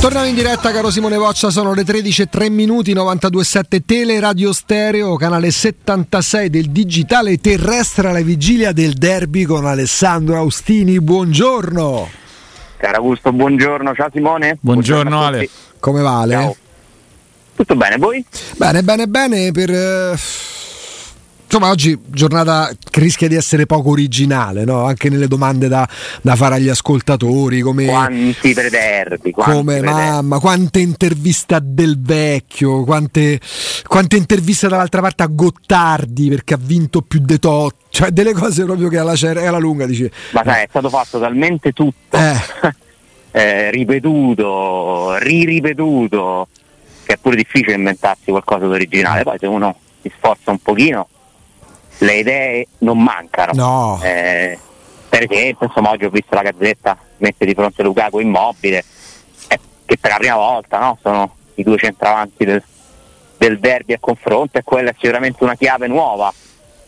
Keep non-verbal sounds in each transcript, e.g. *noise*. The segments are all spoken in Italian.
Torniamo in diretta caro Simone Voccia, sono le 13 e 3 minuti 92.7 Tele Radio Stereo, canale 76 del digitale terrestre alla vigilia del derby con Alessandro Austini, buongiorno. Caro Augusto, buongiorno, ciao Simone. Buongiorno, Ale. Come vale? Ciao. Tutto bene, voi? Bene, bene, bene per... eh, Insomma, oggi giornata che rischia di essere poco originale, no? anche nelle domande da, da fare agli ascoltatori, come, Quanti prederbi, quanti come prederbi. mamma, quante interviste a Del Vecchio, quante, quante interviste dall'altra parte a Gottardi perché ha vinto più de tot, cioè delle cose proprio che alla, cer- alla lunga dici. Ma sai, è stato fatto talmente tutto, Eh, *laughs* eh, ripetuto, riripetuto, che è pure difficile inventarsi qualcosa di originale. Poi se uno si sforza un pochino, le idee non mancano. no, Eh, per esempio, insomma, oggi ho visto la gazzetta mette di fronte Lukaku immobile, eh, che per la prima volta no? sono i due centravanti del, del derby a confronto e quella è sicuramente una chiave nuova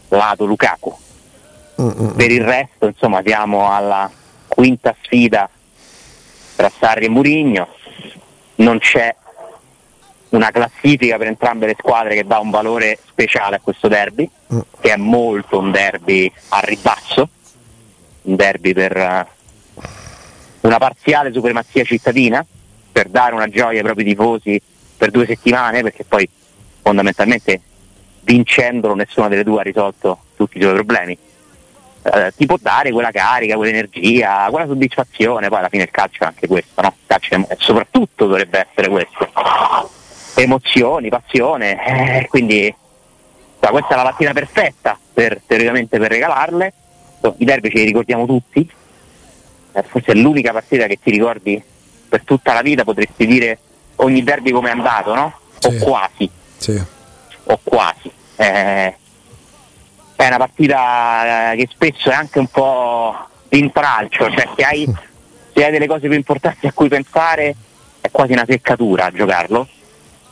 lato Lukaku. Mm, mm. Per il resto, insomma, siamo alla quinta sfida tra Sarri e Murigno, non c'è una classifica per entrambe le squadre che dà un valore speciale a questo derby. Che è molto un derby a ribasso, un derby per eh, una parziale supremazia cittadina, per dare una gioia ai propri tifosi per due settimane, perché poi fondamentalmente vincendolo nessuna delle due ha risolto tutti i suoi problemi. Eh, ti può dare quella carica, quell'energia, quella soddisfazione, poi alla fine il calcio è anche questo, no? Il calcio è- soprattutto dovrebbe essere questo. Emozioni, passione, eh, quindi questa è la mattina perfetta per, teoricamente per regalarle. I derby ce li ricordiamo tutti, eh, forse è l'unica partita che ti ricordi per tutta la vita, potresti dire ogni derby come è andato, no? Sì. O quasi, sì. o quasi. Eh, è una partita eh, che spesso è anche un po' di intralcio, cioè se hai, *laughs* se hai delle cose più importanti a cui pensare è quasi una seccatura a giocarlo.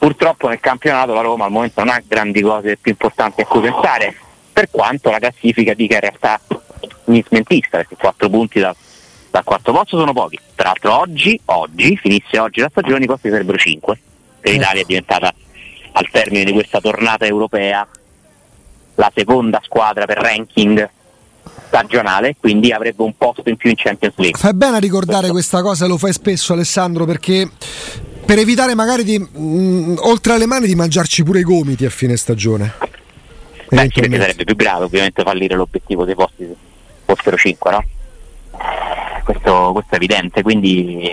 Purtroppo nel campionato la Roma al momento non ha grandi cose più importanti a cui pensare, per quanto la classifica dica in realtà mi smentista, perché 4 punti dal, dal quarto posto sono pochi. Peraltro oggi, oggi, finisse oggi la stagione, i posti sarebbero 5. Per l'Italia è diventata al termine di questa tornata europea la seconda squadra per ranking stagionale, quindi avrebbe un posto in più in Champions League. Fai bene a ricordare questa cosa, lo fai spesso Alessandro, perché per evitare magari di, mh, oltre alle mani di mangiarci pure i gomiti a fine stagione. Beh, sì, perché sarebbe più grave ovviamente fallire l'obiettivo dei posti se fossero 5, no? Questo, questo è evidente, quindi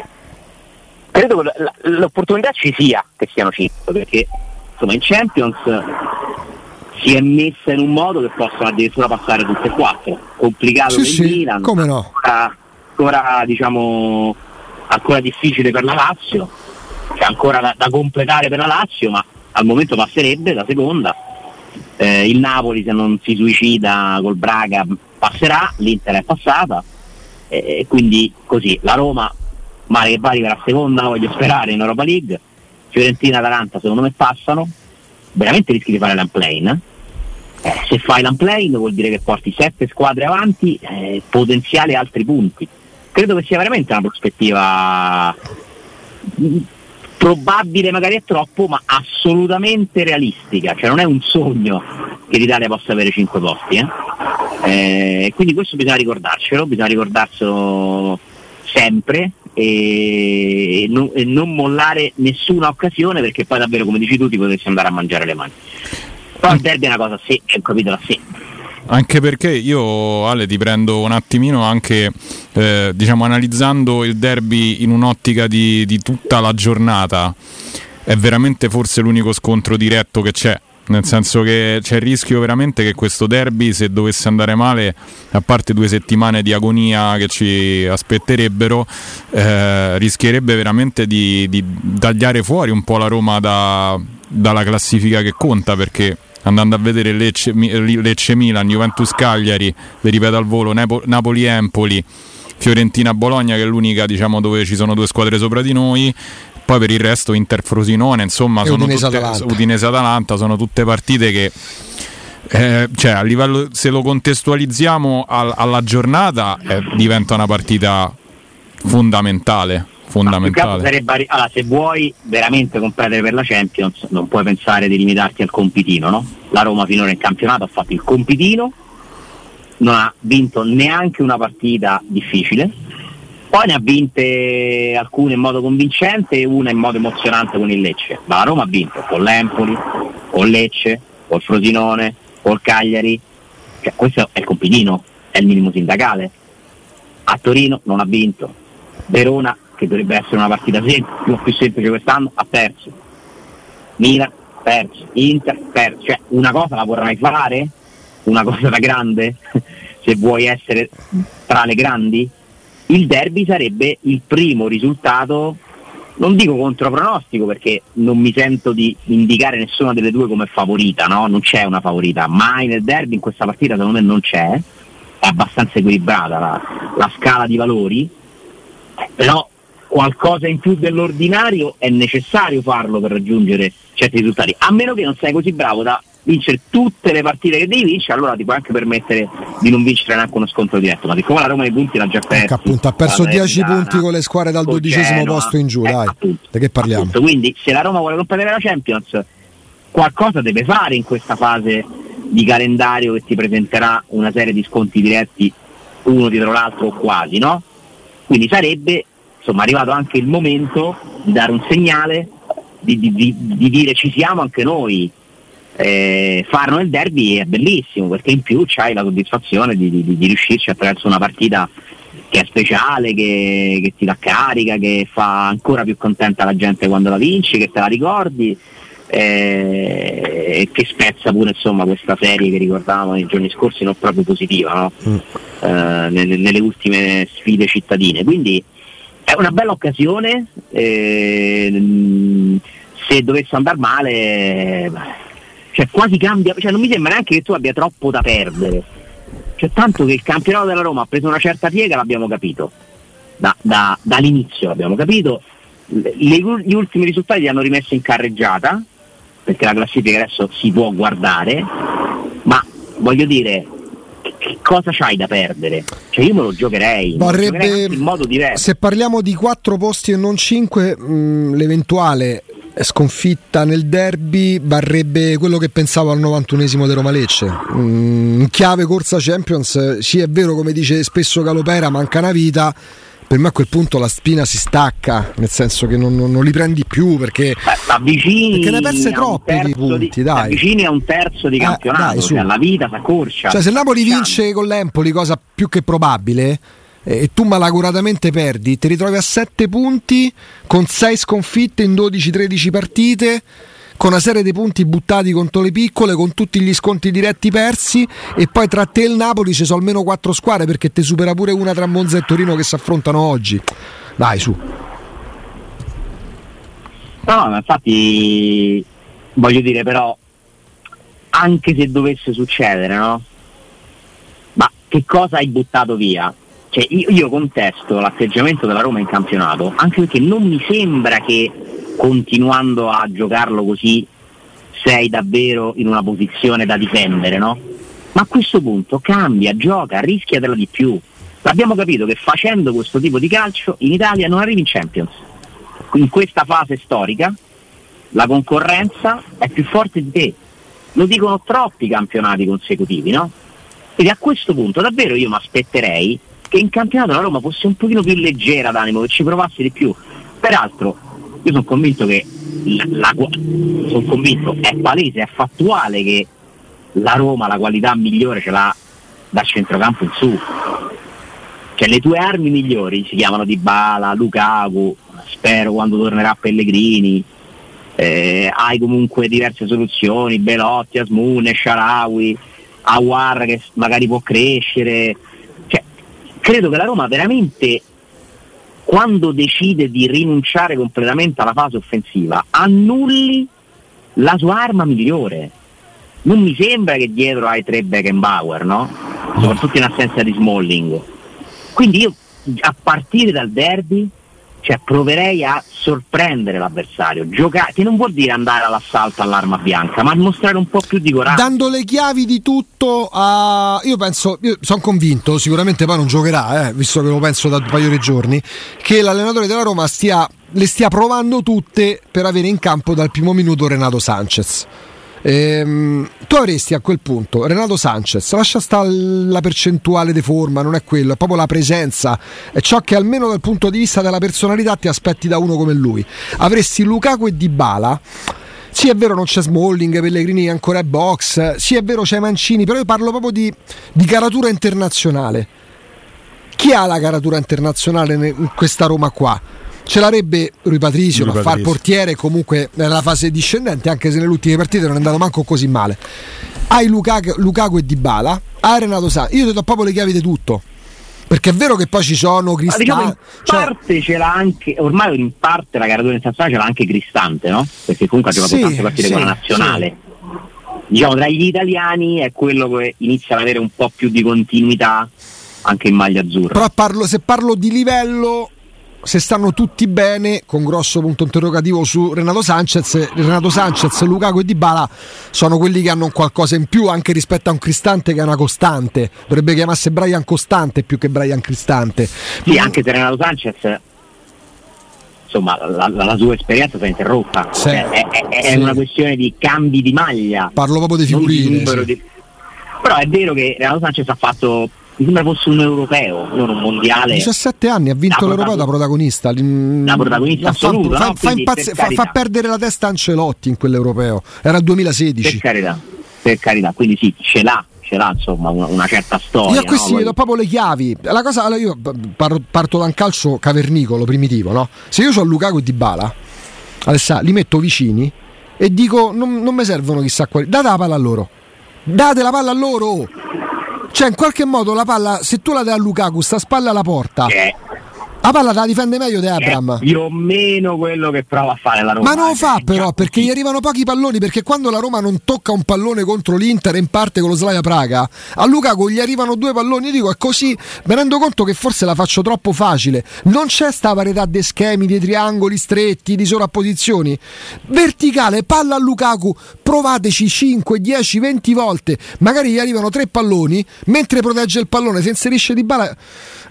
credo che l'opportunità ci sia che siano 5, perché insomma in Champions si è messa in un modo che possono addirittura passare tutte e quattro. Complicato Sì, per sì, il Milan, come no. ancora, ancora, diciamo ancora difficile per la Lazio, c'è ancora da, da completare per la Lazio, ma al momento passerebbe la seconda. Eh, il Napoli se non si suicida col Braga passerà, l'Inter è passata. E quindi così la Roma male che per la seconda voglio sperare in Europa League. Fiorentina e Atalanta secondo me passano. Veramente rischi di fare l'unplane eh, se fai l'unplane vuol dire che porti sette squadre avanti eh, potenziali altri punti. Credo che sia veramente una prospettiva probabile magari è troppo ma assolutamente realistica. Cioè non è un sogno che l'Italia possa avere 5 posti eh? Eh, quindi questo bisogna ricordarcelo bisogna ricordarselo sempre e non, e non mollare nessuna occasione perché poi davvero come dici tu ti potresti andare a mangiare le mani. Poi il derby è una cosa a sé, è un capitolo a sé Anche perché io, Ale, ti prendo un attimino anche, eh, diciamo, analizzando il derby in un'ottica di, di tutta la giornata. È veramente forse l'unico scontro diretto che c'è nel senso che c'è il rischio veramente che questo derby, se dovesse andare male, a parte due settimane di agonia che ci aspetterebbero, eh, rischierebbe veramente di, di, tagliare fuori un po' la Roma da, dalla classifica che conta perché andando a vedere Lecce, Lecce Milan, Juventus Cagliari, vi ripeto al volo, Napoli Empoli. Fiorentina Bologna che è l'unica diciamo dove ci sono due squadre sopra di noi poi per il resto Inter Frosinone, insomma, sono Udinese tutte, Atalanta. Udinese Atalanta sono tutte partite che eh, cioè, a livello, se lo contestualizziamo al, alla giornata eh, diventa una partita fondamentale. Fondamentale. Sarebbe, allora, se vuoi veramente competere per la Champions, non puoi pensare di limitarti al compitino, no? La Roma finora in campionato ha fatto il compitino, non ha vinto neanche una partita difficile, poi ne ha vinte alcune in modo convincente e una in modo emozionante con il Lecce. Ma la Roma ha vinto con l'Empoli, con Lecce, col Frosinone, col Cagliari. Cioè, questo è il compitino, è il minimo sindacale. A Torino non ha vinto. Verona, che dovrebbe essere una partita sem- più, semplice quest'anno, ha perso. Milan, perso. Inter, perso. Cioè, una cosa la vorrai fare? Una cosa da grande? *laughs* Se vuoi essere tra le grandi? il derby sarebbe il primo risultato, non dico contro pronostico perché non mi sento di indicare nessuna delle due come favorita, no? non c'è una favorita, mai nel derby in questa partita secondo me non c'è, è abbastanza equilibrata la, la scala di valori, però qualcosa in più dell'ordinario è necessario farlo per raggiungere certi risultati, a meno che non sei così bravo da vincere tutte le partite che devi vincere, allora ti puoi anche permettere di non vincere neanche uno scontro diretto. Ma siccome la Roma nei punti l'ha già perso, appunto, ha perso 10 punti con le squadre dal dodicesimo posto in giù. Eh, dai, appunto, di che parliamo? Appunto, quindi, se la Roma vuole competere la Champions, qualcosa deve fare in questa fase di calendario che ti presenterà una serie di sconti diretti uno dietro l'altro o quasi, no? Quindi sarebbe insomma arrivato anche il momento di dare un segnale, di, di, di, di dire ci siamo anche noi, eh, farlo nel derby è bellissimo perché in più c'hai la soddisfazione di, di, di riuscirci attraverso una partita che è speciale, che, che, ti dà carica, che fa ancora più contenta la gente quando la vinci, che te la ricordi eh, e che spezza pure insomma, questa serie che ricordavamo nei giorni scorsi non proprio positiva no? mm. eh, nelle, nelle, ultime sfide cittadine. Quindi è una bella occasione, eh, se dovesse andare male cioè quasi cambia, cioè non mi sembra neanche che tu abbia troppo da perdere. Cioè, tanto che il campionato della Roma ha preso una certa piega l'abbiamo capito, da, da, dall'inizio l'abbiamo capito, Le, gli ultimi risultati li hanno rimesso in carreggiata, perché la classifica adesso si può guardare, ma voglio dire, che cosa c'hai da perdere? Cioè io me lo giocherei, Varrebbe, lo giocherei in modo diverso. Se parliamo di quattro posti e non cinque, mh, l'eventuale sconfitta nel derby varrebbe quello che pensavo al 91esimo di Roma Lecce. Mm, in chiave corsa Champions, sì è vero come dice spesso Calopera, manca una vita. Per me a quel punto la spina si stacca, nel senso che non, non, non li prendi più perché, avvicini perché ne hai perse troppi di punti. Di, dai. avvicini a un terzo di campionato, eh, dai, cioè la vita si accorcia. Cioè, se Napoli vince con l'Empoli, cosa più che probabile, e tu malaguratamente perdi, ti ritrovi a 7 punti con 6 sconfitte in 12-13 partite con una serie di punti buttati contro le piccole, con tutti gli sconti diretti persi e poi tra te e il Napoli ci sono almeno 4 squadre perché ti supera pure una tra Monza e Torino che si affrontano oggi. Dai su. No, ma infatti voglio dire però, anche se dovesse succedere, no? Ma che cosa hai buttato via? Cioè, io, io, contesto l'atteggiamento della Roma in campionato, anche perché non mi sembra che continuando a giocarlo così sei davvero in una posizione da difendere, no? Ma a questo punto cambia, gioca, rischiatela di più. Abbiamo capito che facendo questo tipo di calcio in Italia non arrivi in Champions. In questa fase storica la concorrenza è più forte di te. Lo dicono troppi campionati consecutivi, no? Quindi a questo punto davvero io mi aspetterei che in campionato la Roma fosse un pochino più leggera d'animo, che ci provasse di più. Peraltro, io sono convinto che la, la, sono convinto, è palese, è fattuale che la Roma la qualità migliore ce l'ha dal centrocampo in su. Cioè le tue armi migliori si chiamano Dybala, Lukaku, spero quando tornerà Pellegrini, eh, hai comunque diverse soluzioni, Belotti, Asmune, Sharawi, Awar che magari può crescere. Credo che la Roma veramente quando decide di rinunciare completamente alla fase offensiva annulli la sua arma migliore. Non mi sembra che dietro hai tre Beckenbauer, no? Soprattutto in assenza di Smalling. Quindi io a partire dal derby cioè proverei a sorprendere l'avversario, giocare, che non vuol dire andare all'assalto all'arma bianca, ma mostrare un po' più di coraggio. Dando le chiavi di tutto a... Io penso, sono convinto, sicuramente poi non giocherà, eh, visto che lo penso da un paio di giorni, che l'allenatore della Roma stia, le stia provando tutte per avere in campo dal primo minuto Renato Sanchez. Ehm, tu avresti a quel punto Renato Sanchez, lascia stare la percentuale di forma, non è quello, è proprio la presenza, è ciò che almeno dal punto di vista della personalità ti aspetti da uno come lui. Avresti Lukaku e Dybala. Sì, è vero, non c'è Smalling, Pellegrini ancora è box. Sì, è vero, c'è Mancini, però io parlo proprio di, di caratura internazionale. Chi ha la caratura internazionale in questa Roma qua? Ce l'avrebbe Rui Patricio Rui a far portiere comunque nella fase discendente anche se nelle ultime partite non è andato manco così male. Hai Lukaku, Lukaku e Dybala. Hai Renato Sa. Io ti do proprio le chiavi di tutto. Perché è vero che poi ci sono Cristante diciamo in cioè... parte ce l'ha anche ormai in parte la caratura internazionale ce l'ha anche Cristante no? perché comunque ha giocato sì, tante partite sì, con la nazionale. sì. diciamo tra gli italiani è quello che inizia ad avere un po' più di continuità anche in maglia azzurra. Però parlo, se parlo di livello se stanno tutti bene, con grosso punto interrogativo su Renato Sanchez, Renato Sanchez, Lukaku e Dybala sono quelli che hanno qualcosa in più anche rispetto a un Cristante che è una costante. Dovrebbe chiamarsi Brian Costante più che Brian Cristante. Sì, anche se Renato Sanchez insomma la, la, la, sua esperienza si è interrotta. Sì, cioè, è, è, è sì. una questione di cambi di maglia. Parlo proprio di figurine. Di sì. di... Però è vero che Renato Sanchez ha fatto mi sembra fosse un europeo, non un mondiale. 17 anni ha vinto da l'europeo da protagonista. Da protagonista assoluto. Fa, no? fa, impazz- fa, fa, perdere la testa Ancelotti in quell'europeo. Era il 2016. Per carità, per carità. quindi sì, ce l'ha. Ce l'ha insomma una, una certa storia. Io a questi no? do proprio le chiavi. La cosa, allora io parto da un calcio cavernicolo, primitivo, no? Se io ho Lukaku e Dybala, Alessà, li metto vicini e dico non, non mi servono chissà quali. Date la palla a loro. Date la palla a loro cioè, in qualche modo la palla, se tu la dai a Lukaku, sta spalla alla porta. La palla la difende meglio di Abram. È più o meno quello che prova a fare la Roma. Ma non lo fa però perché gli arrivano pochi palloni. Perché quando la Roma non tocca un pallone contro l'Inter in parte con lo Slaia Praga, a Lukaku gli arrivano due palloni. Io dico è così. Mi rendo conto che forse la faccio troppo facile. Non c'è sta varietà di schemi, di triangoli stretti, di sovrapposizioni. Verticale, palla a Lukaku. Provateci 5, 10, 20 volte. Magari gli arrivano tre palloni. Mentre protegge il pallone, si inserisce di bala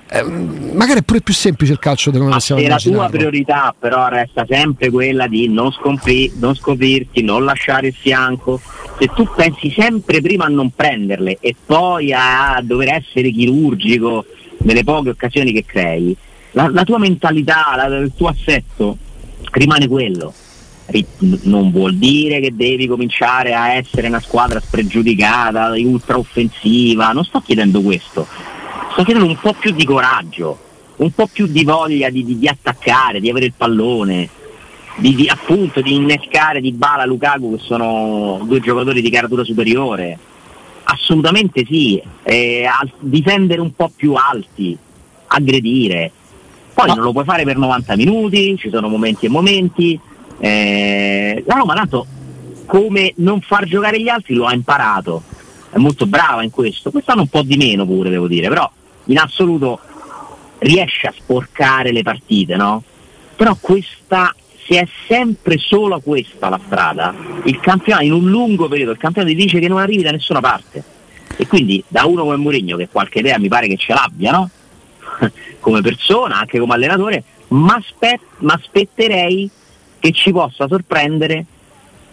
eh, magari è pure più semplice il calcio di come Ma se la tua priorità però resta sempre quella di non, scompri- non scoprirti, non lasciare il fianco, se tu pensi sempre prima a non prenderle e poi a dover essere chirurgico nelle poche occasioni che crei, la, la tua mentalità, la, il tuo assetto rimane quello. Non vuol dire che devi cominciare a essere una squadra spregiudicata, ultra offensiva, non sto chiedendo questo sto chiedendo un po' più di coraggio, un po' più di voglia di, di, di attaccare, di avere il pallone, di, di, appunto di innescare di Bala Lukaku che sono due giocatori di caratura superiore. Assolutamente sì, eh, a, difendere un po' più alti, aggredire. Poi no. non lo puoi fare per 90 minuti, ci sono momenti e momenti. Eh, la Roma tanto come non far giocare gli altri lo ha imparato, è molto brava in questo, quest'anno un po' di meno pure devo dire, però in assoluto riesce a sporcare le partite, no? Però questa, se è sempre solo questa la strada, il campionato in un lungo periodo, il campionato ti dice che non arrivi da nessuna parte. E quindi da uno come Mourinho, che qualche idea mi pare che ce l'abbia, no? *laughs* come persona, anche come allenatore, ma aspetterei che ci possa sorprendere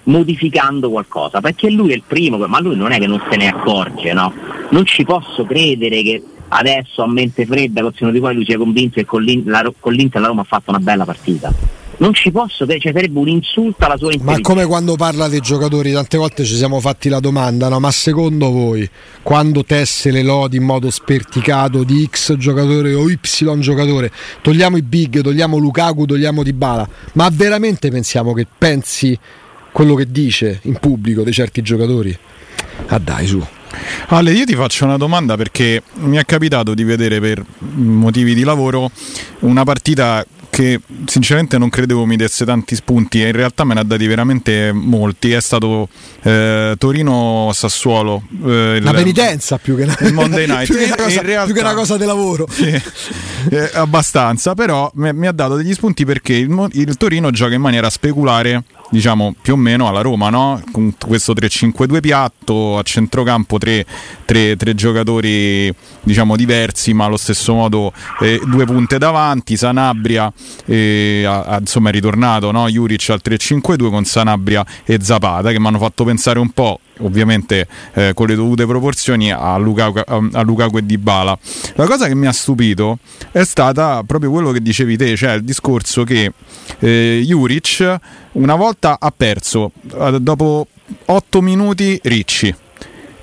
modificando qualcosa, perché lui è il primo, ma lui non è che non se ne accorge, no? Non ci posso credere che adesso a mente fredda, con di poi lui si è convinto che con l'Inter, la, con l'Inter la Roma ha fatto una bella partita. non ci posso, cioè sarebbe un insulto alla sua intelligenza. Ma come quando parla dei giocatori, tante volte ci siamo fatti la domanda, no? ma secondo voi quando tesse le lodi in modo sperticato di X giocatore o Y giocatore, togliamo i big, togliamo Lukaku, togliamo Dybala, ma veramente pensiamo che pensi quello che dice in pubblico di certi giocatori? Ah dai su. Ale, io ti faccio una domanda perché mi è capitato di vedere per motivi di lavoro una partita che sinceramente non credevo mi desse tanti spunti e in realtà me ne ha dati veramente molti. È stato eh, Torino-Sassuolo. Eh, la penitenza più che una, Monday *laughs* Night. più, che una cosa, realtà, più che una cosa di lavoro. Sì, *laughs* eh, abbastanza, però mi, mi, ha dato degli spunti perché il, il Torino gioca in maniera speculare diciamo più o meno alla Roma, no? con questo 3-5-2 piatto, a centrocampo tre, tre, tre giocatori diciamo diversi ma allo stesso modo eh, due punte davanti, Sanabria eh, a, a, insomma è ritornato no? Juric al 3-5-2 con Sanabria e Zapata che mi hanno fatto pensare un po' ovviamente eh, con le dovute proporzioni a Lukaku, a Lukaku e Dybala. La cosa che mi ha stupito è stata proprio quello che dicevi te, cioè il discorso che eh, Juric una volta ha perso dopo 8 minuti Ricci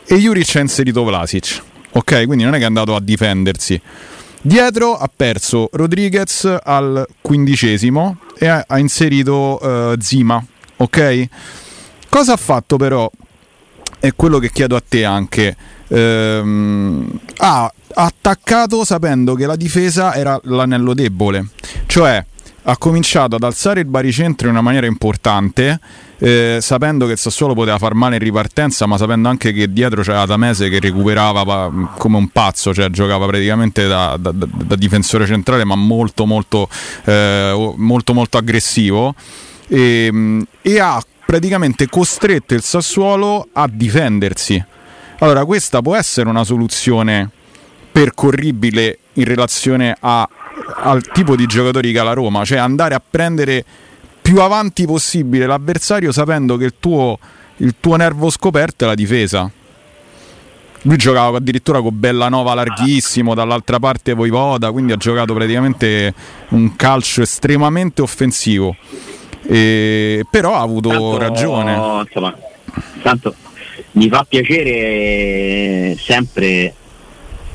e Juric ha inserito Vlasic. Ok, quindi non è che è andato a difendersi. Dietro ha perso Rodriguez al quindicesimo e ha, inserito uh, Zima. Ok? Cosa ha fatto però è quello che chiedo a te anche. Ehm, ha attaccato sapendo che la difesa era l'anello debole, cioè ha cominciato ad alzare il baricentro in una maniera importante. Eh, sapendo che il Sassuolo poteva far male in ripartenza, ma sapendo anche che dietro c'era Tamese che recuperava come un pazzo, cioè giocava praticamente da, da, da difensore centrale, ma molto molto, eh, molto, molto aggressivo. E, e ha praticamente costretto il Sassuolo a difendersi. Allora, questa può essere una soluzione percorribile in relazione a, al tipo di giocatori che ha la Roma, cioè andare a prendere più avanti possibile l'avversario sapendo che il tuo, il tuo nervo scoperto è la difesa. Lui giocava addirittura con Bellanova larghissimo, dall'altra parte Voivoda, quindi ha giocato praticamente un calcio estremamente offensivo. E, però ha avuto tanto, ragione. Insomma, tanto mi fa piacere sempre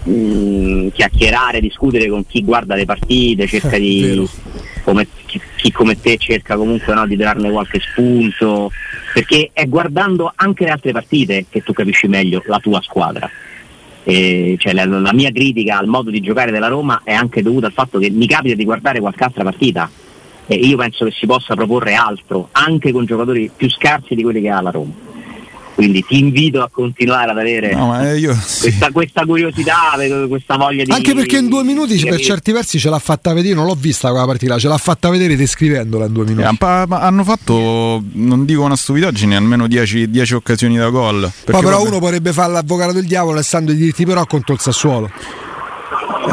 mh, mm, chiacchierare, discutere con chi guarda le partite, cerca *laughs* di come, chi, chi, come te cerca comunque no, di darne qualche spunto, perché è guardando anche le altre partite che tu capisci meglio la tua squadra. E, cioè, la, la mia critica al modo di giocare della Roma è anche dovuta al fatto che mi capita di guardare qualche altra partita e io penso che si possa proporre altro anche con giocatori più scarsi di quelli che ha la Roma quindi ti invito a continuare ad avere no, io, sì. questa, questa, curiosità, questa voglia di anche perché in due minuti per certi versi ce l'ha fatta vedere, non l'ho vista quella partita, ce l'ha fatta vedere descrivendola in due minuti. Eh, hanno fatto, non dico una stupidaggine, almeno 10 occasioni da gol. Poi però vabbè. uno potrebbe fare l'avvocato del diavolo essendo i diritti però contro il Sassuolo.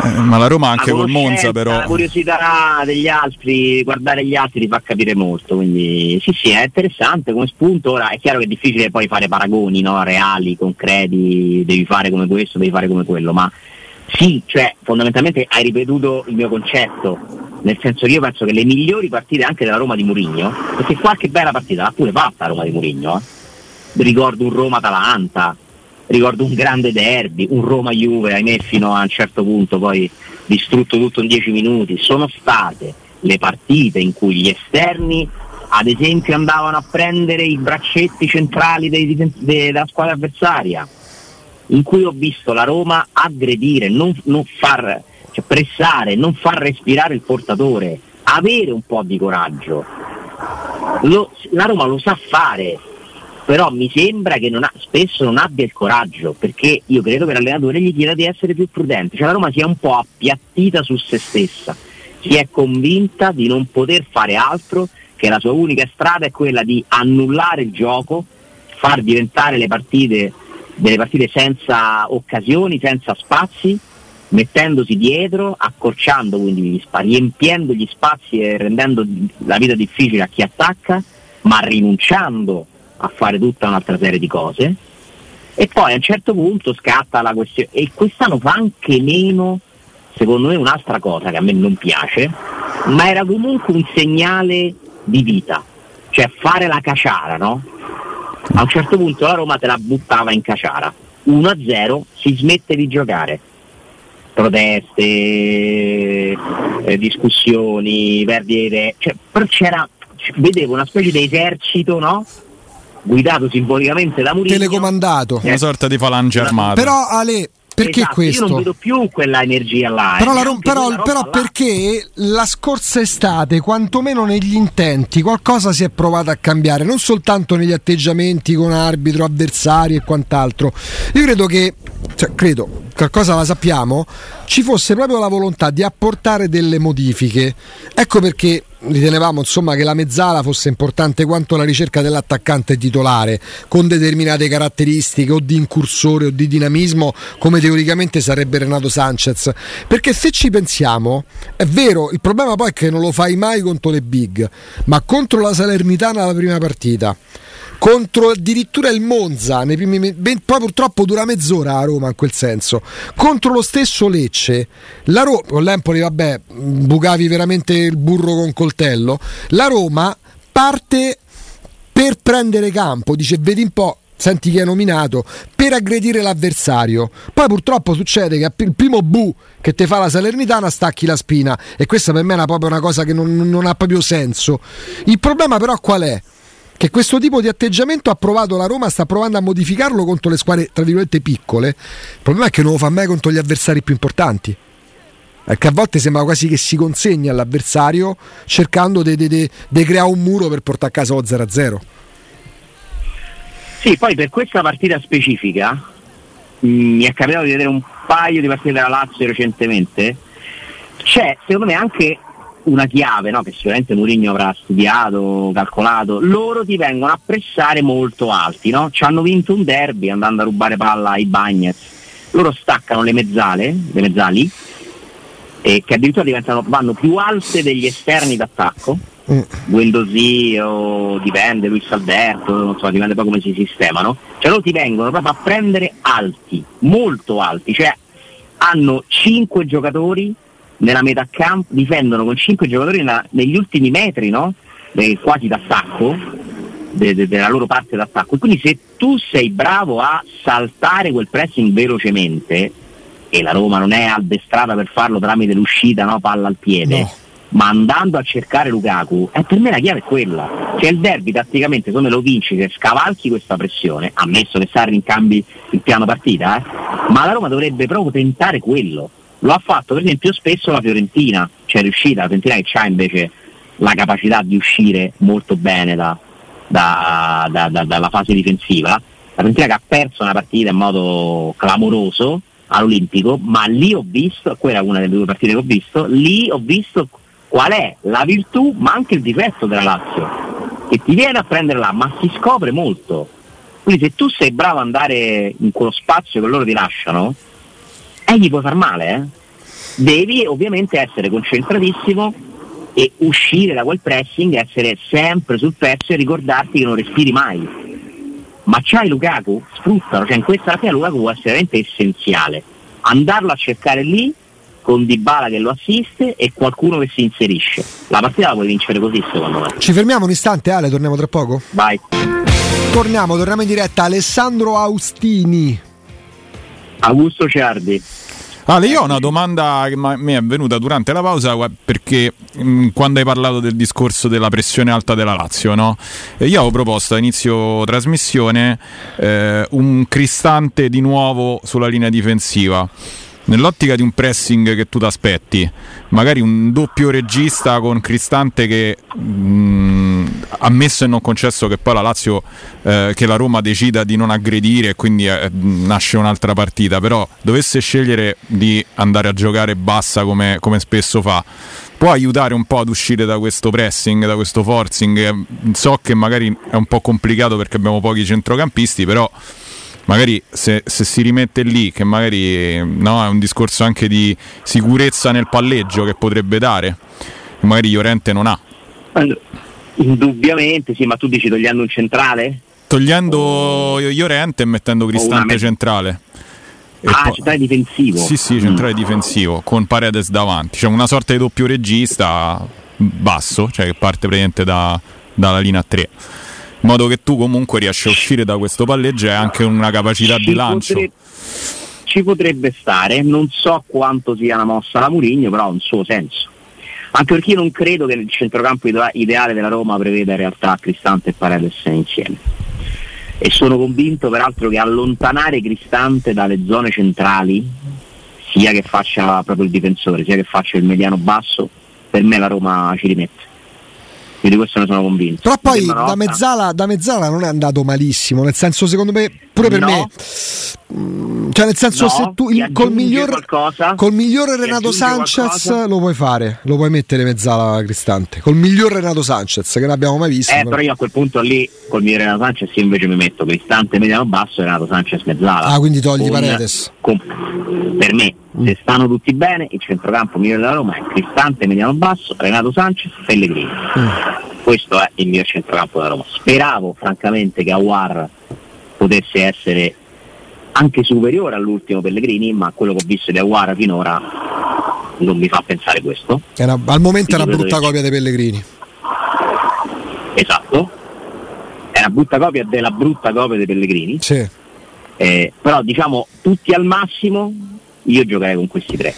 Eh, ma la Roma anche col Monza però. La curiosità degli altri, guardare gli altri ti fa capire molto, quindi sì sì è interessante come spunto, ora è chiaro che è difficile poi fare paragoni no? reali, concreti, devi fare come questo, devi fare come quello, ma sì, cioè fondamentalmente hai ripetuto il mio concetto, nel senso che io penso che le migliori partite anche della Roma di Murigno, perché qualche bella partita l'ha pure fatta la Roma di Murigno, eh? ricordo un Roma-Atalanta, ricordo un grande derby, un Roma-Juve, ahimè fino a un certo punto poi distrutto tutto in dieci minuti, sono state le partite in cui gli esterni ad esempio andavano a prendere i braccetti centrali dei, dei, della squadra avversaria, in cui ho visto la Roma aggredire, non, non far cioè pressare, non far respirare il portatore, avere un po' di coraggio. Lo, la Roma lo sa fare, però mi sembra che non ha, spesso non abbia il coraggio, perché io credo che l'allenatore gli chieda di essere più prudente, cioè la Roma si è un po' appiattita su se stessa, si è convinta di non poter fare altro, che la sua unica strada è quella di annullare il gioco, far diventare le partite delle partite senza occasioni, senza spazi, mettendosi dietro, accorciando quindi gli spazi, riempiendo gli spazi e rendendo la vita difficile a chi attacca, ma rinunciando a fare tutta un'altra serie di cose e poi a un certo punto scatta la questione e quest'anno fa anche meno secondo me un'altra cosa che a me non piace ma era comunque un segnale di vita, cioè fare la caciara, no? A un certo punto la Roma te la buttava in caciara, 1-0 si smette di giocare. Proteste, eh, discussioni, perdite, cioè, però c'era, vedevo una specie di esercito, no? Guidato simbolicamente da Mourinho. Telecomandato. Una sorta di falange armata. Però Ale, perché Esatto, questo? Io non vedo più quella energia là. Però, eh, la Ro- neanche però- però là. perché la scorsa estate, quantomeno negli intenti, qualcosa si è provato a cambiare, non soltanto negli atteggiamenti con arbitro, avversari e quant'altro. Io credo che, cioè, credo, qualcosa la sappiamo, ci fosse proprio la volontà di apportare delle modifiche. Ecco perché ritenevamo insomma che la mezzala fosse importante quanto la ricerca dell'attaccante titolare con determinate caratteristiche o di incursore o di dinamismo come teoricamente sarebbe Renato Sanchez. Perché se ci pensiamo è vero il problema poi è che non lo fai mai contro le big ma contro la Salernitana la prima partita contro addirittura il Monza nei primi ben- poi purtroppo dura mezz'ora a Roma in quel senso. Contro lo stesso Lecce la Roma con l'Empoli vabbè bucavi veramente il burro con coltello la Roma parte per prendere campo dice vedi un po' senti chi è nominato per aggredire l'avversario. Poi purtroppo succede che il primo bu che ti fa la Salernitana stacchi la spina e questa per me è proprio una cosa che non, non ha proprio senso. Il problema però qual è? Che questo tipo di atteggiamento ha provato la Roma, sta provando a modificarlo contro le squadre tra virgolette piccole. Il problema è che non lo fa mai contro gli avversari più importanti. Perché a volte sembra quasi che si consegni all'avversario cercando di creare un muro per portare a casa lo 0-0. Sì, poi per questa partita specifica mh, mi è capitato di vedere un paio di partite della Lazio recentemente. C'è secondo me anche una chiave no? che sicuramente Mourinho avrà studiato, calcolato, loro ti vengono a pressare molto alti, no? ci hanno vinto un derby andando a rubare palla ai Bagnets, loro staccano le mezzale, le mezzali, e che addirittura diventano, vanno più alte degli esterni d'attacco, Mm. Guendosì o dipende, Luis Alberto, non so, dipende poi come si sistemano, cioè loro ti vengono proprio a prendere alti, molto alti, cioè hanno 5 giocatori nella metà campo, difendono con 5 giocatori nella- negli ultimi metri, no? Eh, quasi d'attacco, de- de- della loro parte d'attacco. E quindi se tu sei bravo a saltare quel pressing velocemente, e la Roma non è addestrata per farlo tramite l'uscita, no? palla al piede, No. ma andando a cercare Lukaku, eh, per me la chiave è quella. Cioè il derby tatticamente come lo vinci se scavalchi questa pressione, ammesso che Sarri incambi il piano partita, eh, ma la Roma dovrebbe proprio tentare quello. Lo ha fatto per esempio spesso la Fiorentina, cioè è riuscita, la Fiorentina che ha invece la capacità di uscire molto bene da- da- da- da- dalla fase difensiva. La Fiorentina che ha perso una partita in modo clamoroso all'Olimpico, ma lì ho visto, quella è una delle due partite che ho visto, lì ho visto qual è la virtù ma anche il difetto della Lazio, che ti viene a prendere là, ma si scopre molto. Quindi se tu sei bravo ad andare in quello spazio che loro ti lasciano, eh, gli puoi far male, eh. Devi ovviamente essere concentratissimo e uscire da quel pressing, essere sempre sul pezzo e ricordarti che non respiri mai. Ma c'hai Lukaku? Sfruttalo, cioè in questa partita Lukaku può essere veramente essenziale. Andarlo a cercare lì con Dybala che lo assiste e qualcuno che si inserisce. La partita la puoi vincere così secondo me. Ci fermiamo un istante, Ale, torniamo tra poco? Vai. Torniamo, torniamo in diretta. Alessandro Austini. Augusto Ciardi. Ale, io ho una domanda che mi è venuta durante la pausa perché mh, quando hai parlato del discorso della pressione alta della Lazio, no? Io avevo proposto a inizio trasmissione eh, un cristante di nuovo sulla linea difensiva. Nell'ottica di un pressing che tu ti aspetti, magari un doppio regista con Cristante che mh, ammesso e non concesso che poi la Lazio, eh, che la Roma decida di non aggredire e quindi eh, nasce un'altra partita, però dovesse scegliere di andare a giocare bassa come, come spesso fa, può aiutare un po' ad uscire da questo pressing, da questo forcing. Eh, So che magari è un po' complicato perché abbiamo pochi centrocampisti, però magari se, se si rimette lì, che magari no, è un discorso anche di sicurezza nel palleggio che potrebbe dare, magari Llorente non ha. Allora, Indubbiamente sì, ma tu dici togliendo un centrale? Togliendo Llorente e mettendo Cristante me- centrale. ah, poi... centrale difensivo. Sì, sì, centrale mm. difensivo con Paredes davanti. C'è una sorta di doppio regista basso, cioè che parte praticamente da, dalla linea 3. In modo che tu comunque riesci a uscire da questo palleggio e anche una capacità ci di lancio. Potrebbe, ci potrebbe stare, non so quanto sia una mossa da Murigno, però ha un suo senso. Anche perché io non credo che il centrocampo ideale della Roma preveda in realtà Cristante e Paredes insieme e sono convinto peraltro che allontanare Cristante dalle zone centrali, sia che faccia proprio il difensore, sia che faccia il mediano basso, per me la Roma ci rimette. Io di questo ne sono convinto. Però poi da mezzala, da mezzala, non è andato malissimo, nel senso secondo me, pure per no. me, mm, cioè nel senso no, se tu il, col, miglior, col migliore Renato Sanchez qualcosa. lo puoi fare, lo puoi mettere mezzala Cristante, col miglior Renato Sanchez che non abbiamo mai visto. Eh, però. però io a quel punto lì, col miglior Renato Sanchez io invece mi metto Cristante mediano basso e Renato Sanchez mezzala. Ah, quindi togli con, Paredes. Con, per me. Se stanno tutti bene, il centrocampo migliore della Roma è Cristante mediano basso, Renato Sanchez, Pellegrini. Mm questo è il mio centrocampo da Roma. Speravo francamente che Awar potesse essere anche superiore all'ultimo Pellegrini, ma quello che ho visto di Awar finora non mi fa pensare questo. Era, al momento è una brutta copia dei Pellegrini. Esatto, è una brutta copia della brutta copia dei Pellegrini. Sì. Eh, però diciamo tutti al massimo io giocherei con questi tre.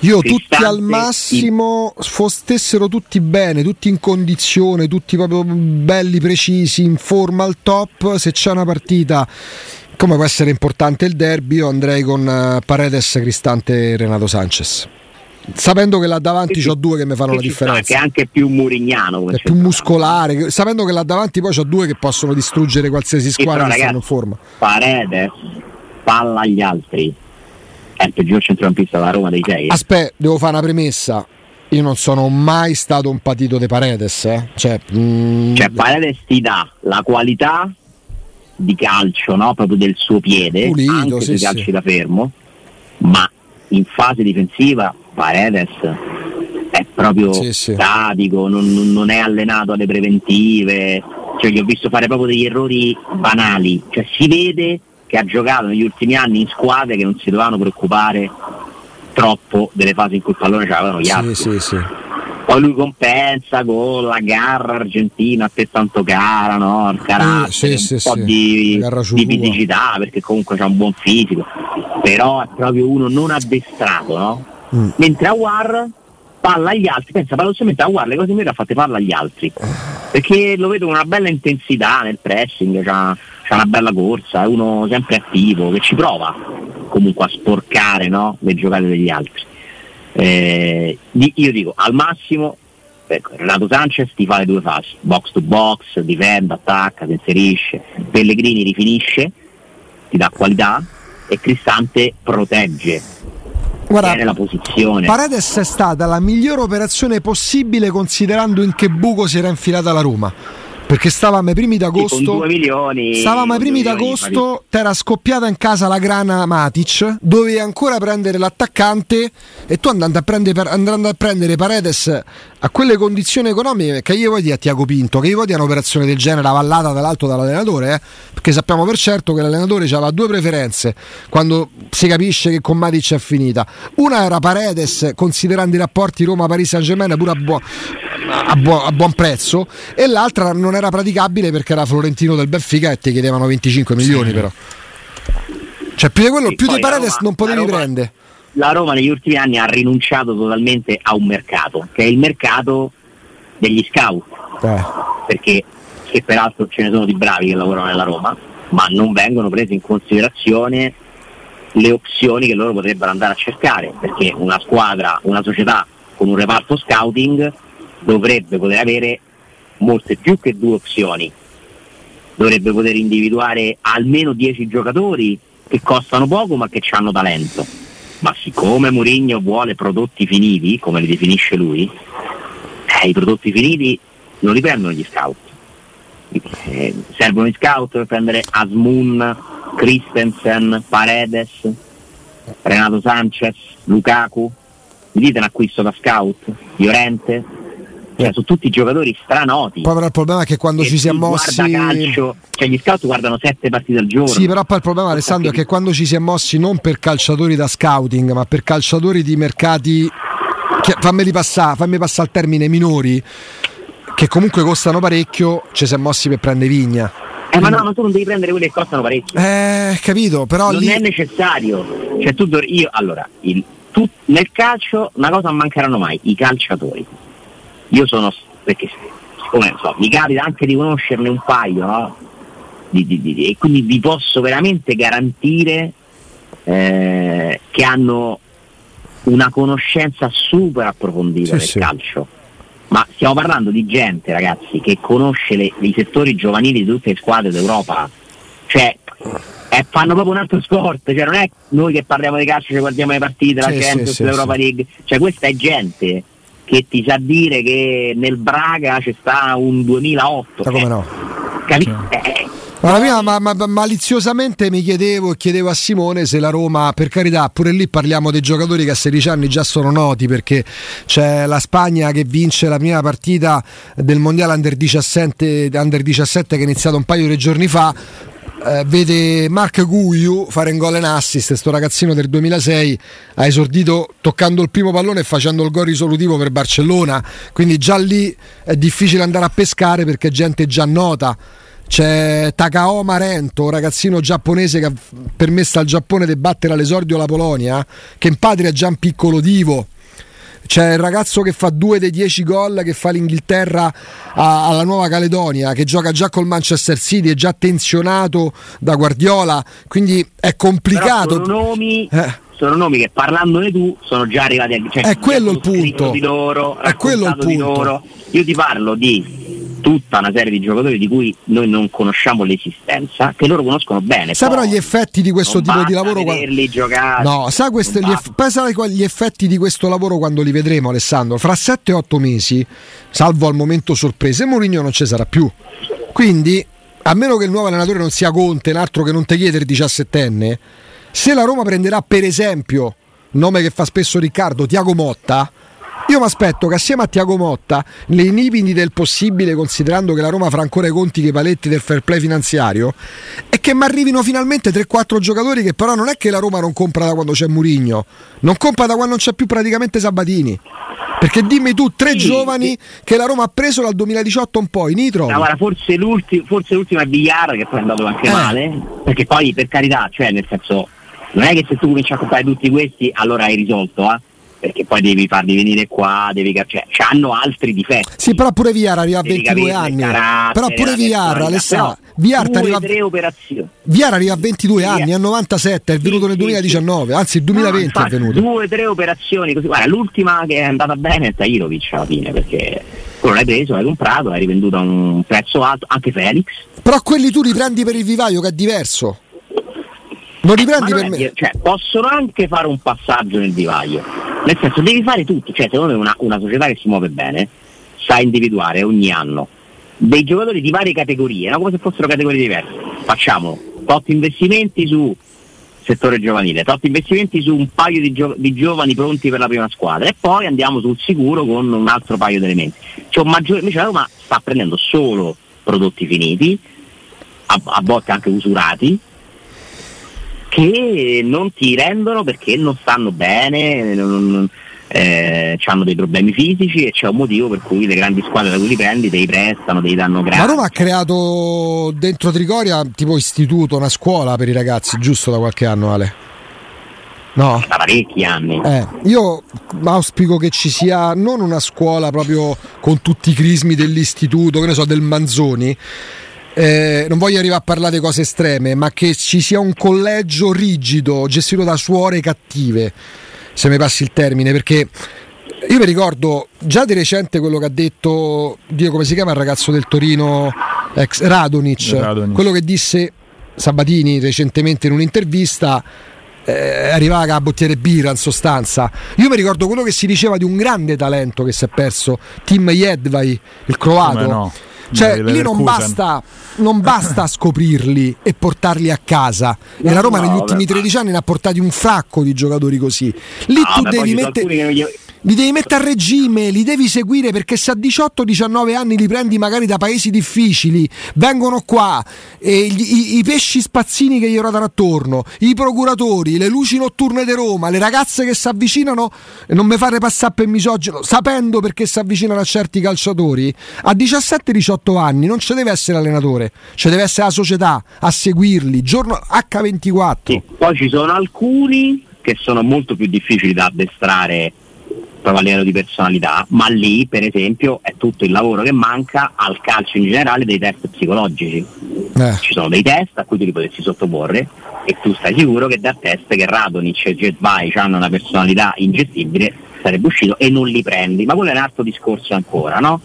Io tutti al massimo stessero tutti bene, tutti in condizione, tutti proprio belli, precisi, in forma al top. Se c'è una partita come può essere importante il derby, io andrei con eh, Paredes, Cristante e Renato Sanchez. Sapendo che là davanti ho due che mi fanno la differenza. Che è anche più murignano. È più muscolare. Sapendo che là davanti poi ho due che possono distruggere qualsiasi squadra che stanno in forma. Paredes, palla agli altri è il peggior centrocampista della Roma dei sei. Aspetta, devo fare una premessa. Io non sono mai stato un patito di Paredes. Eh? Cioè, mm... cioè, Paredes ti dà la qualità di calcio no? proprio del suo piede, Pulito, anche sì, calci sì. da fermo, ma in fase difensiva Paredes è proprio sì, statico, non, non, è allenato alle preventive, cioè, gli ho visto fare proprio degli errori banali, cioè, si vede che ha giocato negli ultimi anni in squadre che non si dovevano preoccupare troppo delle fasi in cui il pallone ce l'avevano gli altri. Sì, sì, Poi lui compensa con la garra argentina a te tanto cara, no? il carattere, sì, un po' di, di fisicità perché comunque c'ha un buon fisico, però è proprio uno non addestrato, no? Mm. Mentre a War palla agli altri, pensa paradossalmente a War le cose migliori ha fatte palla agli altri, perché lo vedo con una bella intensità nel pressing, c'ha, fa una bella corsa, è uno sempre attivo, che ci prova comunque a sporcare no? le giocate degli altri. Eh, io dico al massimo ecco, Renato Sanchez ti fa le due fasi, box to box, difende, attacca, si inserisce, Pellegrini rifinisce, ti dà qualità e Cristante protegge. Guarda, la posizione. Paredes è stata la migliore operazione possibile considerando in che buco si era infilata la Roma perché stavamo ai primi d'agosto. Milioni, stavamo ai primi d'agosto, t'era scoppiata in casa la grana Matic, dovevi ancora prendere l'attaccante e tu andando a prendere, andando a prendere Paredes a quelle condizioni economiche che io vuoi dire a Tiago Pinto, che io vuoi dire un'operazione del genere avallata dall'alto dall'allenatore, eh? perché sappiamo per certo che l'allenatore aveva due preferenze quando si capisce che con Matic è finita. Una era Paredes, considerando i rapporti Roma-Paris Saint-Germain pure a, buo- a, buo- a buon prezzo, e l'altra non era praticabile perché era Florentino del Benfica e ti chiedevano 25 milioni sì. però. Cioè più di quello, sì, più di Paredes Roma, non potevi prendere la Roma negli ultimi anni ha rinunciato totalmente a un mercato, che è il mercato degli scout, eh. perché che peraltro ce ne sono di bravi che lavorano nella Roma, ma non vengono prese in considerazione le opzioni che loro potrebbero andare a cercare, perché una squadra, una società con un reparto scouting dovrebbe poter avere molte più che due opzioni, dovrebbe poter individuare almeno 10 giocatori che costano poco ma che hanno talento ma siccome Mourinho vuole prodotti finiti, come li definisce lui, eh, i prodotti finiti non li prendono gli scout. Eh, servono gli scout per prendere Asmun, Christensen, Paredes, Renato Sanchez, Lukaku. Mi dite un acquisto da scout? Llorente? Cioè sono tutti giocatori stranoti. Poi però il problema è che quando ci si è mossi... calcio, cioè gli scout guardano sette partite al giorno. Sì, però poi il problema Alessandro è che quando ci si è mossi non per calciatori da scouting, ma per calciatori di mercati, che, fammi passare, fammi passare il termine minori, che comunque costano parecchio, ci si è mossi per prendere Vigna. Eh, ma no, ma tu non devi prendere quelli che costano parecchio. Eh, capito, però non lì... è necessario. Cioè, tu, io, allora, il, tu, nel calcio una cosa non mancheranno mai, i calciatori. Io sono, perché come so, mi capita anche di conoscerne un paio, no? Di, di, di, e quindi vi posso veramente garantire eh, che hanno una conoscenza super approfondita sì, del sì. calcio ma stiamo parlando di gente, ragazzi, che conosce le, i settori giovanili di tutte le squadre d'Europa. Cioè, eh, fanno proprio un altro sport, cioè non è noi che parliamo di calcio, ci guardiamo le partite, la sì, Champions, sì, l'Europa. League, cioè questa è gente che ti sa dire che nel Braga c'è sta un 2008. Ma come no? Capi- eh, ma prima ma, ma, maliziosamente mi chiedevo e chiedevo a Simone se la Roma, per carità, pure lì parliamo dei giocatori che a 16 anni già sono noti perché c'è la Spagna che vince la prima partita del Mondiale Under 17, under 17 che è iniziato un paio di giorni fa. Eh, vede Mark Guiu fare un gol in assist, questo ragazzino del 2006 ha esordito toccando il primo pallone e facendo il gol risolutivo per Barcellona, quindi già lì è difficile andare a pescare perché gente già nota c'è Takaoma Rento, un ragazzino giapponese che ha permesso al Giappone di battere all'esordio la Polonia, che in patria è già un piccolo divo. C'è il ragazzo che fa due dei dieci gol che fa l'Inghilterra a, alla Nuova Caledonia, che gioca già col Manchester City, è già tenzionato da Guardiola, quindi è complicato. Però sono nomi, eh. sono nomi che parlandone tu sono già arrivati a... Cioè, è quello il punto. Di loro, è quello il punto. Io ti parlo di tutta una serie di giocatori di cui noi non conosciamo l'esistenza, che loro conoscono bene. Sai però gli effetti di questo tipo di lavoro quando... giocare. No, sai queste, gli, eff... sai gli effetti di questo lavoro quando li vedremo Alessandro? Fra 7-8 mesi, salvo al momento sorprese, Mourinho non ci sarà più. Quindi, a meno che il nuovo allenatore non sia Conte, un altro che non te chiede il 17enne, se la Roma prenderà per esempio, nome che fa spesso Riccardo, Tiago Motta, io mi aspetto che assieme a Tiago Motta, nei limiti del possibile, considerando che la Roma fa ancora i conti che i paletti del fair play finanziario, e che mi arrivino finalmente 3-4 giocatori che però non è che la Roma non compra da quando c'è Murigno, non compra da quando non c'è più praticamente Sabatini. Perché dimmi tu, tre sì, giovani sì. che la Roma ha preso dal 2018 un po', i Nitro. No, guarda, forse, l'ultimo, forse l'ultimo è Villar che poi è andato anche eh. male, perché poi per carità, cioè nel senso, non è che se tu cominci a comprare tutti questi allora hai risolto, eh? Perché poi devi farli venire qua, devi, cioè, hanno altri difetti. Sì, però pure VR arriva a 22 anni. Però pure VR, Alessandro, VR arriva tre operazioni. VR arriva a 22 anni, a 97, è venuto sì, nel 2019, anzi il 2020 no, infatti, è venuto. Due, tre operazioni così. Guarda, l'ultima che è andata bene è Tairovic alla fine, perché quello l'hai preso, l'hai comprato, l'hai rivenduto a un prezzo alto, anche Felix. Però quelli tu li prendi per il vivaio che è diverso. Non li prendi per me. Cioè, possono anche fare un passaggio nel vivaio. Nel senso, devi fare tutto. Cioè, secondo me una, una società che si muove bene sa individuare ogni anno dei giocatori di varie categorie, no? come se fossero categorie diverse. Facciamo tot investimenti su settore giovanile, tot investimenti su un paio di, gio- di, giovani pronti per la prima squadra e poi andiamo sul sicuro con un altro paio di elementi. Cioè, maggior- invece la Roma sta prendendo solo prodotti finiti, a, a volte anche usurati, che non ti rendono perché non stanno bene, non, eh, hanno dei problemi fisici e c'è un motivo per cui le grandi squadre da cui li prendi te li prestano, te li danno gratis. Ma Roma ha creato dentro Trigoria tipo istituto, una scuola per i ragazzi, giusto da qualche anno Ale? No. Da parecchi anni. Eh, io auspico che ci sia non una scuola proprio con tutti i crismi dell'istituto, che ne so, del Manzoni, eh, non voglio arrivare a parlare di cose estreme, ma che ci sia un collegio rigido, gestito da suore cattive, se mi passi il termine, perché io mi ricordo già di recente quello che ha detto, Dio come si chiama il ragazzo del Torino, ex Radonic, Radonic. quello che disse Sabatini recentemente in un'intervista. Eh, arrivava a bottiere birra in sostanza. Io mi ricordo quello che si diceva di un grande talento che si è perso, Tim Jedvai, il croato. No cioè, lì non basta, non basta, scoprirli e portarli a casa. No, e la Roma no, negli ultimi beh, 13 anni ne ha portati un fracco di giocatori così. Lì no, tu devi mettere. Li devi mettere a regime, li devi seguire perché se a 18-19 anni li prendi magari da paesi difficili, vengono qua, gli, i, i, pesci spazzini che gli rodano attorno, i procuratori, le luci notturne di Roma, le ragazze che si avvicinano, e non mi fare passare per misogino, sapendo perché si avvicinano a certi calciatori, a 17-18 anni non ci deve essere l'allenatore, ci deve essere la società a seguirli, giorno H24. Sì, poi ci sono alcuni che sono molto più difficili da addestrare proprio a livello di personalità, ma lì per esempio è tutto il lavoro che manca al calcio in generale dei test psicologici. Eh. Ci sono dei test a cui tu li potresti sottoporre e tu stai sicuro che da test che Radonic e Jetbai hanno una personalità ingestibile sarebbe uscito e non li prendi, ma quello è un altro discorso ancora, no?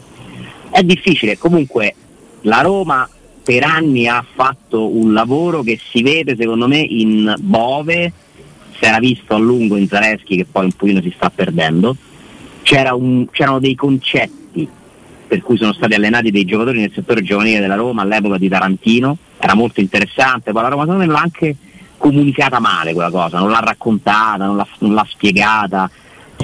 È difficile, comunque la Roma per anni ha fatto un lavoro che si vede secondo me in Bove, si era visto a lungo in Zaleschi che poi un pochino si sta perdendo, C'era un, c'erano dei concetti per cui sono stati allenati dei giocatori nel settore giovanile della Roma all'epoca di Tarantino, era molto interessante, poi la Roma secondo me l'ha anche comunicata male quella cosa, non l'ha raccontata, non l'ha, non l'ha spiegata,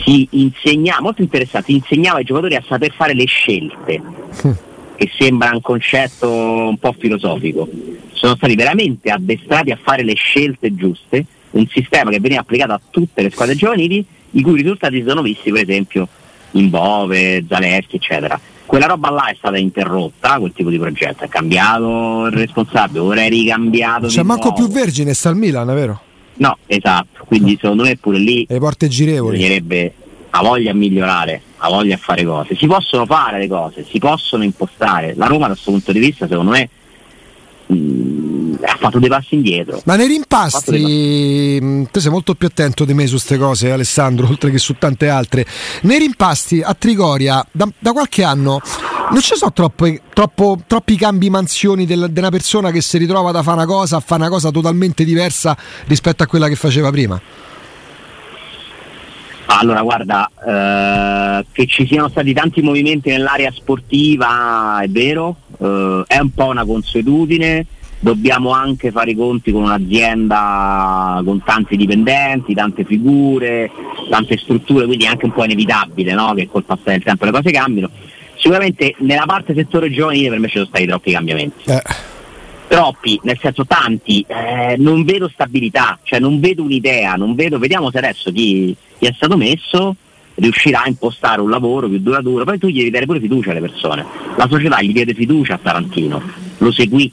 si insegnava, molto interessante, insegnava ai giocatori a saper fare le scelte, *laughs* che sembra un concetto un po' filosofico. Sono stati veramente addestrati a fare le scelte giuste un sistema che veniva applicato a tutte le squadre giovanili, i cui risultati si sono visti per esempio in Bove, Zaleschi, eccetera. Quella roba là è stata interrotta, quel tipo di progetto, è cambiato il responsabile, ora è ricambiato. C'è manco nuovo. più Vergine, sta al Milan, vero? No, esatto, quindi secondo me pure lì le porte girevoli. Bisognerebbe ha voglia a migliorare, ha voglia a fare cose. Si possono fare le cose, si possono impostare. La Roma da questo punto di vista, secondo me, mh, ha fatto dei passi indietro. Ma nei rimpasti, passi... tu sei molto più attento di me su queste cose, Alessandro, *laughs* oltre che su tante altre. Nei rimpasti a Trigoria, da, da qualche anno, non ci sono troppo, troppo, troppi cambi mansioni di una persona che si ritrova da fare una cosa a fare una cosa totalmente diversa rispetto a quella che faceva prima. Allora, guarda, eh, che ci siano stati tanti movimenti nell'area sportiva è vero, eh, è un po' una consuetudine, dobbiamo anche fare i conti con un'azienda con tanti dipendenti, tante figure, tante strutture, quindi è anche un po' inevitabile no? che col passare del tempo le cose cambino. Sicuramente nella parte settore giovanile per me ci sono stati troppi cambiamenti. Eh. Troppi, nel senso tanti, eh, non vedo stabilità, cioè non vedo un'idea, non vedo, vediamo se adesso chi, chi è stato messo riuscirà a impostare un lavoro più duraturo, poi tu gli devi dare pure fiducia alle persone. La società gli diede fiducia a Tarantino, lo seguì,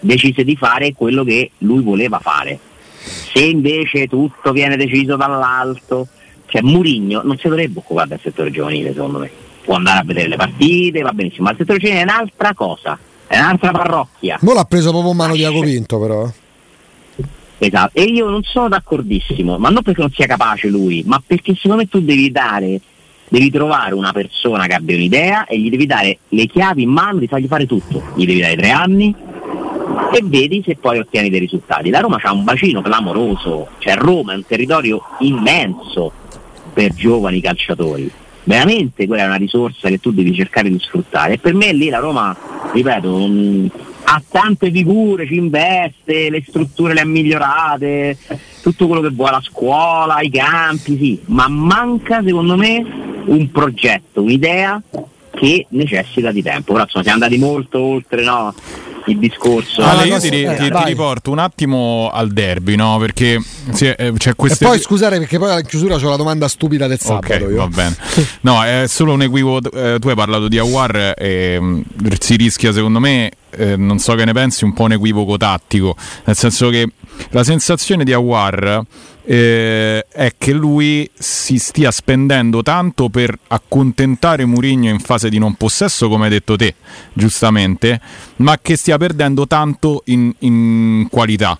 decise di fare quello che lui voleva fare. Se invece tutto viene deciso dall'alto, cioè Murigno non si dovrebbe occupare del settore giovanile secondo me, può andare a vedere le partite, va benissimo, ma il settore giovanile è un'altra cosa, è un'altra parrocchia. Non l'ha preso proprio mano di Agovinto però. Eh. Esatto, e io non sono d'accordissimo, ma non perché non sia capace lui, ma perché secondo me tu devi dare, devi trovare una persona che abbia un'idea e gli devi dare le chiavi in mano di fargli fare tutto. Gli devi dare tre anni e vedi se poi ottieni dei risultati. La Roma ha un bacino clamoroso, cioè Roma è un territorio immenso per giovani calciatori. Veramente quella è una risorsa che tu devi cercare di sfruttare. E per me lì la Roma, ripeto, ha tante figure, ci investe, le strutture le ha migliorate, tutto quello che vuole, la scuola, i campi, sì, ma manca secondo me un progetto, un'idea che necessita di tempo. Ora insomma, siamo andati molto oltre no, il discorso. Allora, io ti, eh, ti, ti, riporto un attimo al derby, no? Perché eh, c'è queste... E poi scusate perché poi alla chiusura c'ho la domanda stupida del sabato. Okay, va bene. No, è solo un equivoco. Eh, tu hai parlato di Awar e mh, si rischia secondo me, eh, non so che ne pensi, un po' un equivoco tattico. Nel senso che la sensazione di Awar eh, è che lui si stia spendendo tanto per accontentare Murigno in fase di non possesso, come hai detto te, giustamente, ma che stia perdendo tanto in, in qualità.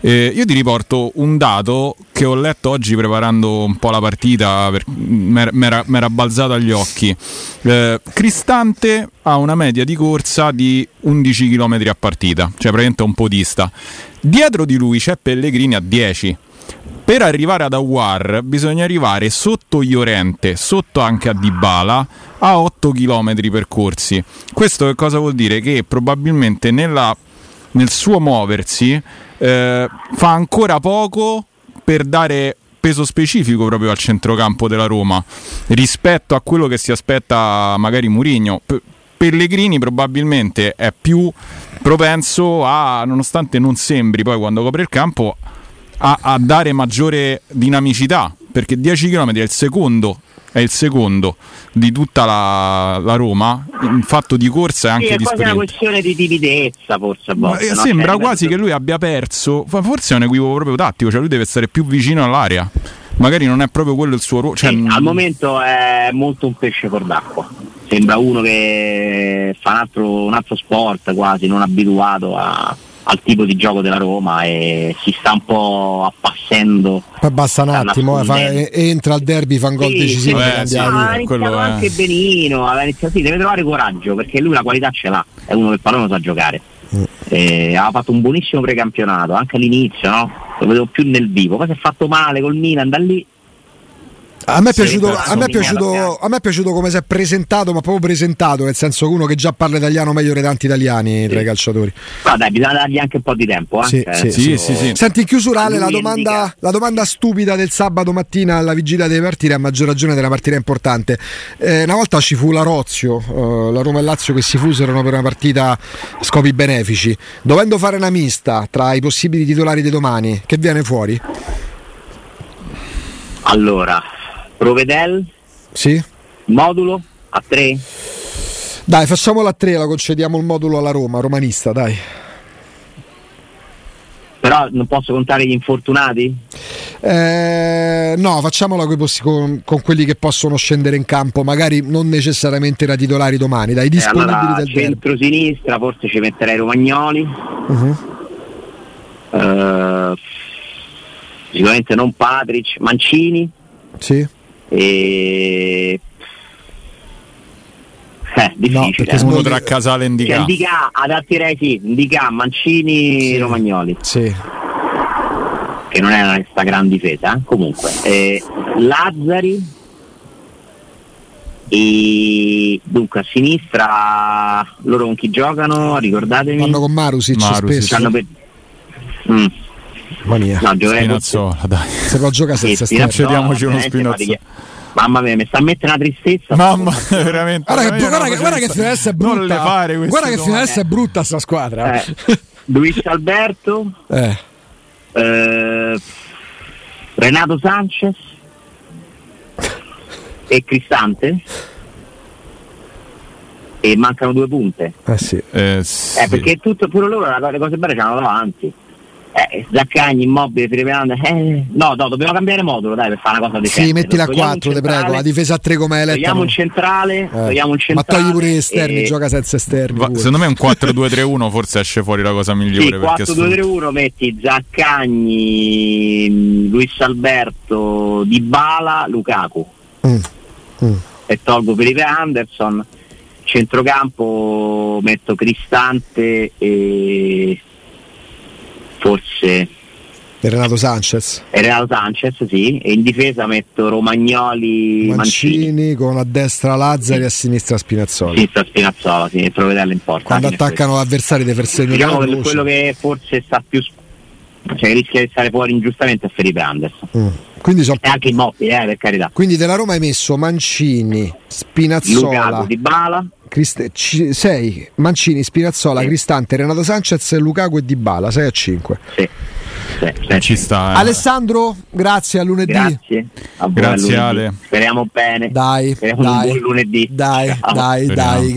Eh, io ti riporto un dato che ho letto oggi preparando un po' la partita, mi era balzato agli occhi. Eh, Cristante ha una media di corsa di 11 km a partita, cioè praticamente un podista. Dietro di lui c'è Pellegrini a 10 per arrivare ad Awar bisogna arrivare sotto Iorente, sotto anche a Dybala, a 8 km percorsi. Questo che cosa vuol dire? Che probabilmente nella, nel suo muoversi eh, fa ancora poco per dare peso specifico proprio al centrocampo della Roma rispetto a quello che si aspetta magari Murigno. Pellegrini probabilmente è più propenso a, nonostante non sembri poi quando copre il campo, a, a dare maggiore dinamicità, perché 10 km è il secondo è il secondo di tutta la, la Roma in fatto di corsa e anche sì, di sprint. È una questione di timidezza forse a volte. No? Sembra cioè, quasi che lui abbia perso, forse è un equivoco proprio tattico, cioè lui deve stare più vicino all'area. Magari non è proprio quello il suo ruolo. Cioè, sì, al momento è molto un pesce fuor d'acqua. Sembra uno che fa un altro, un altro sport quasi, non abituato a, al tipo di gioco della Roma e si sta un po' appassendo. Poi basta un attimo, eh, fa, entra al derby, fa un gol sì, decisivo. Sì, sì, ha iniziato anche benino, sì, deve trovare coraggio perché lui la qualità ce l'ha, è uno che il pallone sa giocare. Mm. Eh, aveva fatto un buonissimo precampionato anche all'inizio, no? lo vedevo più nel vivo, poi si è fatto male col Milan da lì a me, piaciuto, a, me piaciuto, a me, è piaciuto, come si è presentato, ma proprio presentato, nel senso che uno che già parla italiano meglio di tanti italiani sì. tra i calciatori. Ma dai, bisogna dargli anche un po' di tempo. Eh? Sì, eh, sì, sì, Senti, in chiusurale, la domanda, la domanda, stupida del sabato mattina alla vigilia delle partite, a maggior ragione della partita importante. Eh, una volta ci fu la Rozio, eh, la Roma e Lazio che si fusero per una partita a scopi benefici. Dovendo fare una mista tra i possibili titolari di domani, che viene fuori? Allora, Provedel? Sì. Modulo a 3? Dai, facciamola a 3, la concediamo il modulo alla Roma, romanista, dai. Però non posso contare gli infortunati? Eh, no, facciamola con, con, quelli che possono scendere in campo, magari non necessariamente da titolari domani, dai disponibili eh, allora, del centro-sinistra, forse ci metterei Romagnoli. Uh-huh. Uh, sicuramente non Patric, Mancini. Sì. E... Eh, difficile. No, uno tra Casale e Indica. Cioè, Indica adatterei sì, Indica, Mancini, sì. Romagnoli. Sì. Che non è questa gran difesa, eh? comunque. Eh, Lazzari. E dunque a sinistra loro con chi giocano? Ricordatemi. Vanno con Marusic, Marusic. spesso. Per... Mm. Mania. No, Spinazzola, dai. Se lo gioca senza sì, Cediamoci uno Spinazzola. Mamma mia, mi sta a mettere una tristezza. Mamma, *laughs* veramente. Guarda, che, guarda, che, guarda che finestra è brutta. Non le fare guarda che finestra è brutta sta squadra. Eh. Luis Alberto. Eh. Eh, Renato Sanchez. E Cristante. E mancano due punte. Eh sì. Eh, sì. eh perché tutto, pure loro le cose belle ce l'hanno davanti eh, Zaccagni, Immobile, Felipe eh, no, no, dobbiamo cambiare modulo dai per fare una cosa decente. Sì, mettila a 4, ti prego, la difesa a 3 come hai letto. Togliamo un centrale, eh. togliamo un centrale. Ma togli pure gli esterni, e... gioca senza esterni. Va, secondo me un *laughs* 4-2-3-1 forse esce fuori la cosa migliore. Sì, 4-2-3-1 metti Zaccagni, Luis Alberto, Dybala, Lukaku. Mm. Mm. E tolgo Felipe Anderson. Centrocampo metto Cristante e forse e Renato Sanchez. E Renato Sanchez, sì. E in difesa metto Romagnoli Mancini, Mancini. con a destra Lazzari sì. e a sinistra Spinazzola. Sinistra Spinazzola, sì, e Provedello in porta. Quando attaccano avversari dei Fersegno diciamo che quello che forse sta più cioè rischia di stare fuori ingiustamente a Felipe Anderson. Mm. Quindi so... E anche immobile, eh, per carità. Quindi della Roma hai messo Mancini, Spinazzola, Lukaku, Dybala, Crist- 6 Mancini, Spirazzola, sì. Cristante, Renato Sanchez, Lukaku e Dybala 6 a 5 sì. Sì, ci sta, eh. Alessandro grazie a lunedì. Grazie, a grazie Ale. Speriamo bene. Dai, speriamo dai, un buon lunedì. Dai, Ciao. dai, dai